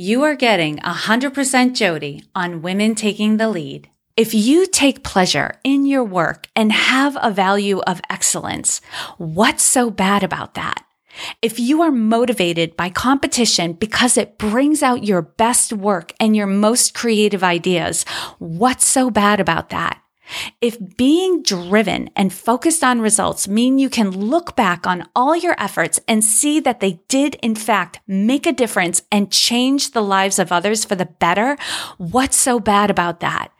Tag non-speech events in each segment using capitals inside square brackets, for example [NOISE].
You are getting 100% Jodi on Women Taking the Lead. If you take pleasure in your work and have a value of excellence, what's so bad about that? If you are motivated by competition because it brings out your best work and your most creative ideas, what's so bad about that? If being driven and focused on results mean you can look back on all your efforts and see that they did in fact make a difference and change the lives of others for the better, what's so bad about that?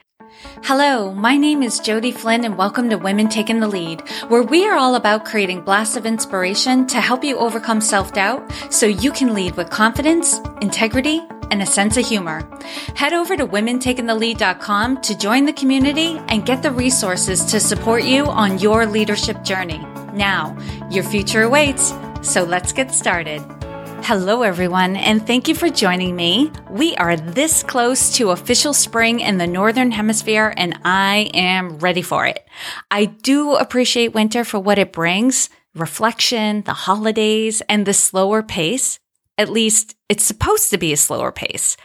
Hello, my name is Jodi Flynn and welcome to Women Taking the Lead, where we are all about creating blasts of inspiration to help you overcome self-doubt so you can lead with confidence, integrity, and a sense of humor. Head over to womentakingthelead.com to join the community and get the resources to support you on your leadership journey. Now, your future awaits, so let's get started. Hello, everyone, and thank you for joining me. We are this close to official spring in the Northern Hemisphere, and I am ready for it. I do appreciate winter for what it brings reflection, the holidays, and the slower pace. At least it's supposed to be a slower pace.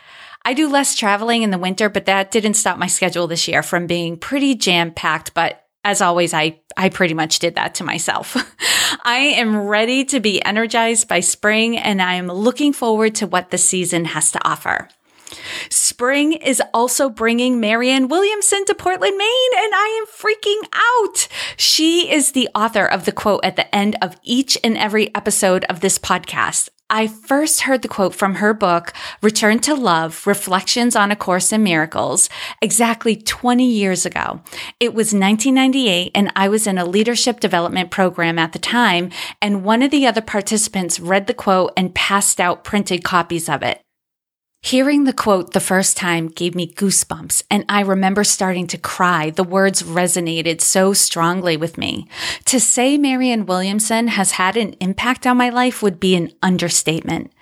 I do less traveling in the winter, but that didn't stop my schedule this year from being pretty jam packed. But as always, I, I pretty much did that to myself. [LAUGHS] I am ready to be energized by spring and I am looking forward to what the season has to offer. Spring is also bringing Marianne Williamson to Portland, Maine, and I am freaking out. She is the author of the quote at the end of each and every episode of this podcast. I first heard the quote from her book, Return to Love Reflections on A Course in Miracles, exactly 20 years ago. It was 1998, and I was in a leadership development program at the time, and one of the other participants read the quote and passed out printed copies of it. Hearing the quote the first time gave me goosebumps, and I remember starting to cry. The words resonated so strongly with me. To say Marianne Williamson has had an impact on my life would be an understatement.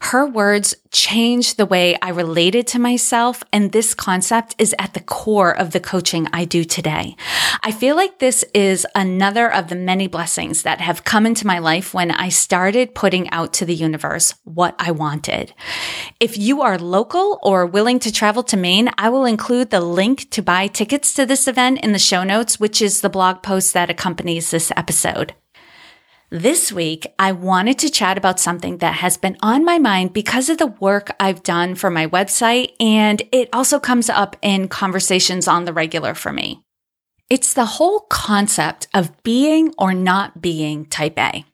Her words changed the way I related to myself, and this concept is at the core of the coaching I do today. I feel like this is another of the many blessings that have come into my life when I started putting out to the universe what I wanted. If you are local or willing to travel to Maine, I will include the link to buy tickets to this event in the show notes, which is the blog post that accompanies this episode. This week, I wanted to chat about something that has been on my mind because of the work I've done for my website, and it also comes up in conversations on the regular for me. It's the whole concept of being or not being type A.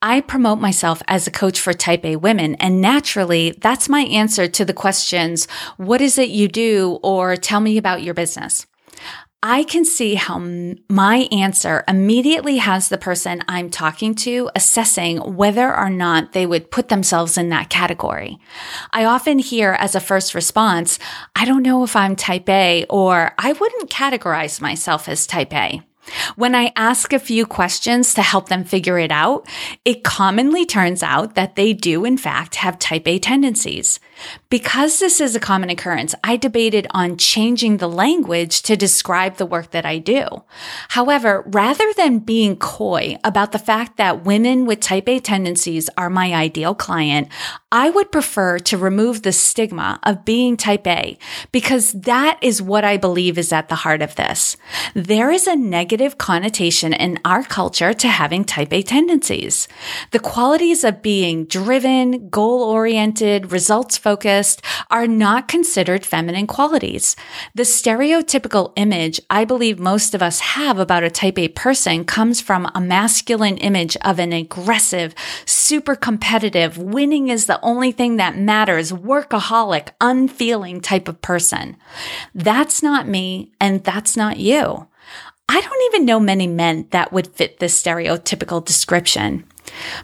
I promote myself as a coach for type A women, and naturally, that's my answer to the questions, what is it you do, or tell me about your business. I can see how my answer immediately has the person I'm talking to assessing whether or not they would put themselves in that category. I often hear as a first response, I don't know if I'm type A or I wouldn't categorize myself as type A. When I ask a few questions to help them figure it out, it commonly turns out that they do in fact have type A tendencies. Because this is a common occurrence, I debated on changing the language to describe the work that I do. However, rather than being coy about the fact that women with type A tendencies are my ideal client, I would prefer to remove the stigma of being type A because that is what I believe is at the heart of this. There is a negative connotation in our culture to having type A tendencies. The qualities of being driven, goal oriented, results focused, focused are not considered feminine qualities. The stereotypical image I believe most of us have about a type A person comes from a masculine image of an aggressive, super competitive, winning is the only thing that matters, workaholic, unfeeling type of person. That's not me and that's not you. I don't even know many men that would fit this stereotypical description.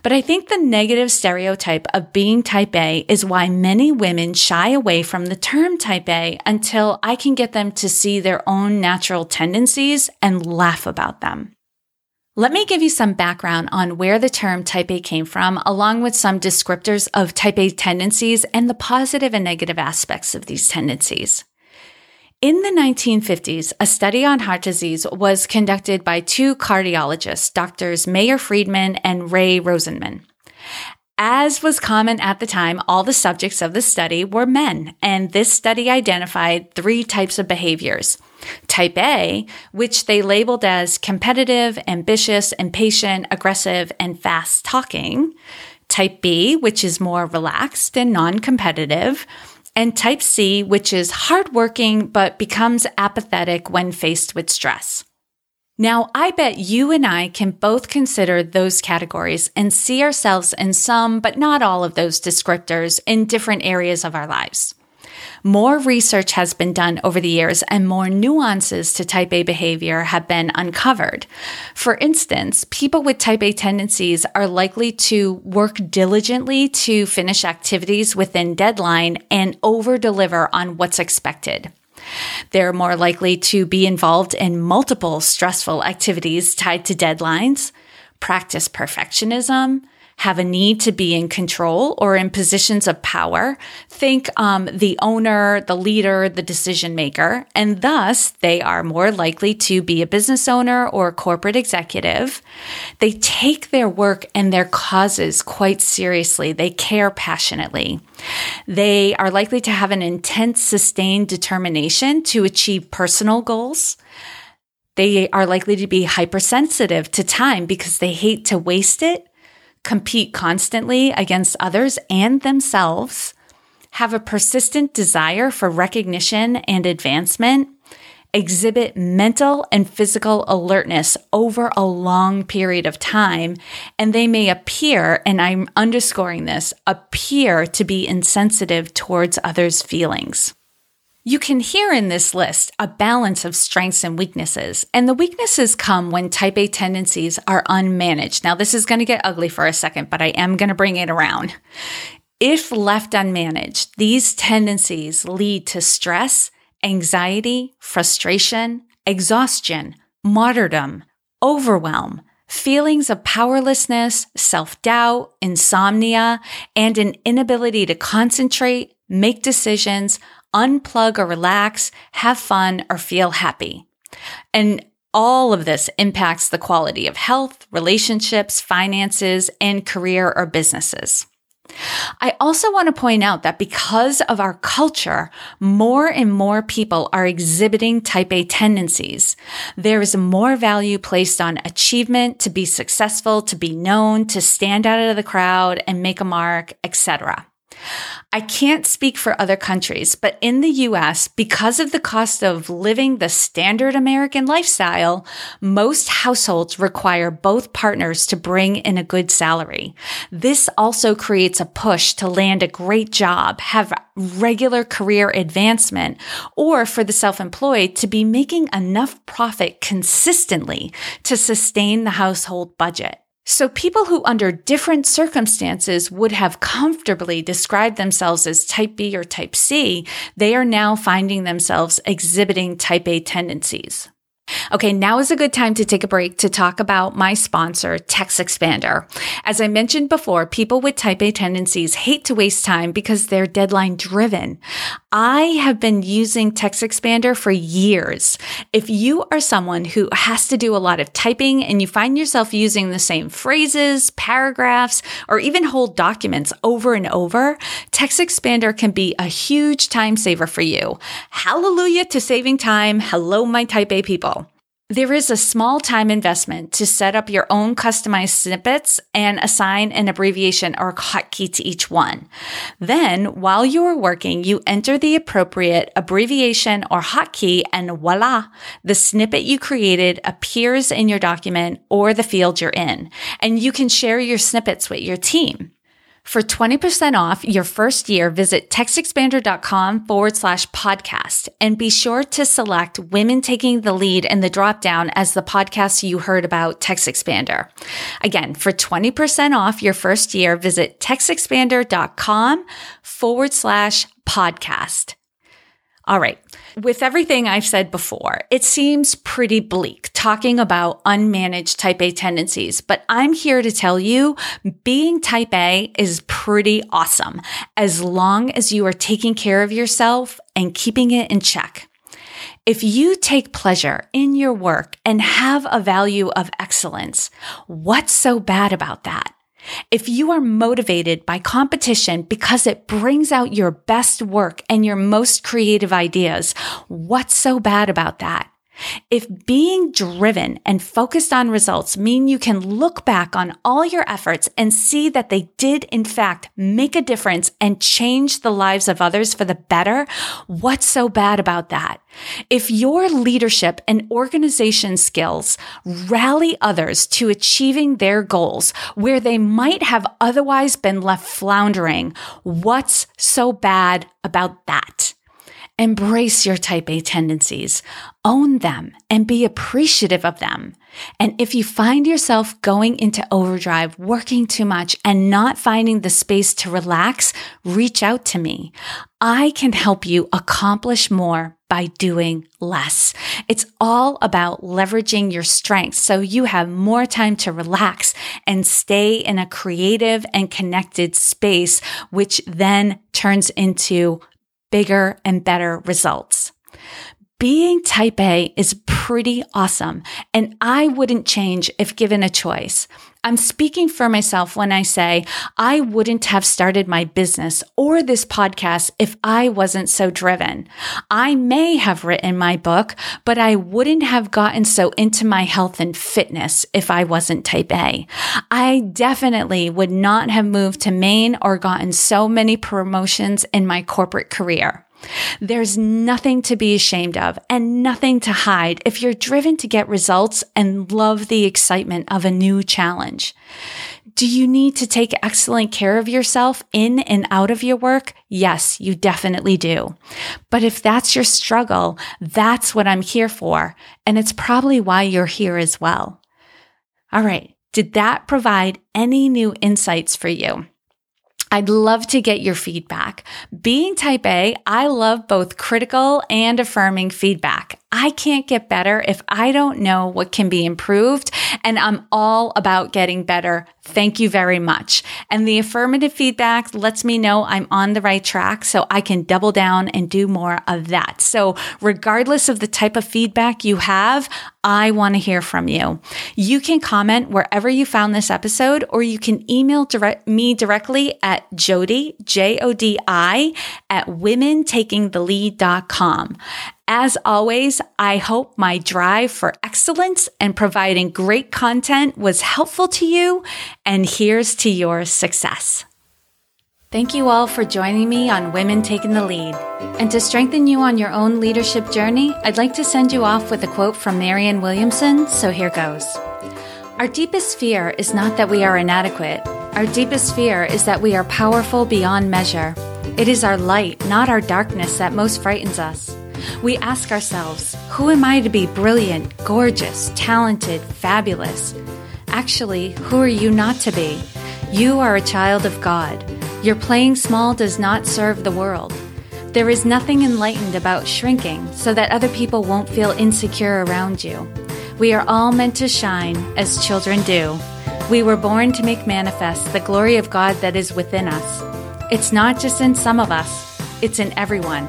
But I think the negative stereotype of being type A is why many women shy away from the term type A until I can get them to see their own natural tendencies and laugh about them. Let me give you some background on where the term type A came from, along with some descriptors of type A tendencies and the positive and negative aspects of these tendencies. In the 1950s, a study on heart disease was conducted by two cardiologists, doctors Meyer Friedman and Ray Rosenman. As was common at the time, all the subjects of the study were men, and this study identified three types of behaviors. Type A, which they labeled as competitive, ambitious, impatient, aggressive, and fast talking. Type B, which is more relaxed and non competitive. And type C, which is hardworking but becomes apathetic when faced with stress. Now, I bet you and I can both consider those categories and see ourselves in some, but not all of those descriptors in different areas of our lives. More research has been done over the years and more nuances to type A behavior have been uncovered. For instance, people with type A tendencies are likely to work diligently to finish activities within deadline and over deliver on what's expected. They're more likely to be involved in multiple stressful activities tied to deadlines, practice perfectionism, have a need to be in control or in positions of power. Think um, the owner, the leader, the decision maker, and thus they are more likely to be a business owner or a corporate executive. They take their work and their causes quite seriously. They care passionately. They are likely to have an intense, sustained determination to achieve personal goals. They are likely to be hypersensitive to time because they hate to waste it compete constantly against others and themselves, have a persistent desire for recognition and advancement, exhibit mental and physical alertness over a long period of time, and they may appear, and I'm underscoring this, appear to be insensitive towards others' feelings. You can hear in this list a balance of strengths and weaknesses, and the weaknesses come when type A tendencies are unmanaged. Now, this is going to get ugly for a second, but I am going to bring it around. If left unmanaged, these tendencies lead to stress, anxiety, frustration, exhaustion, martyrdom, overwhelm, feelings of powerlessness, self doubt, insomnia, and an inability to concentrate, make decisions, unplug or relax, have fun, or feel happy. And all of this impacts the quality of health, relationships, finances, and career or businesses. I also want to point out that because of our culture, more and more people are exhibiting type A tendencies. There is more value placed on achievement, to be successful, to be known, to stand out of the crowd and make a mark, etc. I can't speak for other countries, but in the US, because of the cost of living the standard American lifestyle, most households require both partners to bring in a good salary. This also creates a push to land a great job, have regular career advancement, or for the self-employed to be making enough profit consistently to sustain the household budget. So people who under different circumstances would have comfortably described themselves as type B or type C, they are now finding themselves exhibiting type A tendencies. Okay, now is a good time to take a break to talk about my sponsor, TextExpander. As I mentioned before, people with type A tendencies hate to waste time because they're deadline driven. I have been using TextExpander for years. If you are someone who has to do a lot of typing and you find yourself using the same phrases, paragraphs, or even whole documents over and over, TextExpander can be a huge time saver for you. Hallelujah to saving time. Hello, my type A people. There is a small time investment to set up your own customized snippets and assign an abbreviation or hotkey to each one. Then, while you are working, you enter the appropriate abbreviation or hotkey and voila, the snippet you created appears in your document or the field you're in. And you can share your snippets with your team. For 20% off your first year, visit textexpander.com forward slash podcast and be sure to select Women Taking the Lead in the dropdown as the podcast you heard about TextExpander. Again, for 20% off your first year, visit textexpander.com forward slash podcast. All right. With everything I've said before, it seems pretty bleak talking about unmanaged type A tendencies, but I'm here to tell you being type A is pretty awesome as long as you are taking care of yourself and keeping it in check. If you take pleasure in your work and have a value of excellence, what's so bad about that? If you are motivated by competition because it brings out your best work and your most creative ideas, what's so bad about that? If being driven and focused on results mean you can look back on all your efforts and see that they did in fact make a difference and change the lives of others for the better, what's so bad about that? If your leadership and organization skills rally others to achieving their goals where they might have otherwise been left floundering, what's so bad about that? Embrace your type A tendencies, own them, and be appreciative of them. And if you find yourself going into overdrive, working too much, and not finding the space to relax, reach out to me. I can help you accomplish more by doing less. It's all about leveraging your strengths so you have more time to relax and stay in a creative and connected space, which then turns into bigger and better results. Being type A is pretty awesome, and I wouldn't change if given a choice. I'm speaking for myself when I say I wouldn't have started my business or this podcast if I wasn't so driven. I may have written my book, but I wouldn't have gotten so into my health and fitness if I wasn't type A. I definitely would not have moved to Maine or gotten so many promotions in my corporate career. There's nothing to be ashamed of and nothing to hide if you're driven to get results and love the excitement of a new challenge. Do you need to take excellent care of yourself in and out of your work? Yes, you definitely do. But if that's your struggle, that's what I'm here for. And it's probably why you're here as well. All right. Did that provide any new insights for you? I'd love to get your feedback. Being type A, I love both critical and affirming feedback. I can't get better if I don't know what can be improved. And I'm all about getting better. Thank you very much. And the affirmative feedback lets me know I'm on the right track so I can double down and do more of that. So regardless of the type of feedback you have, I want to hear from you. You can comment wherever you found this episode, or you can email direct, me directly at Jodi, J O D I, at womentakingthelead.com. As always, I hope my drive for excellence and providing great content was helpful to you, and here's to your success. Thank you all for joining me on Women Taking the Lead. And to strengthen you on your own leadership journey, I'd like to send you off with a quote from Marianne Williamson, so here goes. Our deepest fear is not that we are inadequate. Our deepest fear is that we are powerful beyond measure. It is our light, not our darkness, that most frightens us. We ask ourselves, who am I to be brilliant, gorgeous, talented, fabulous? Actually, who are you not to be? You are a child of God. Your playing small does not serve the world. There is nothing enlightened about shrinking so that other people won't feel insecure around you. We are all meant to shine as children do. We were born to make manifest the glory of God that is within us. It's not just in some of us, it's in everyone.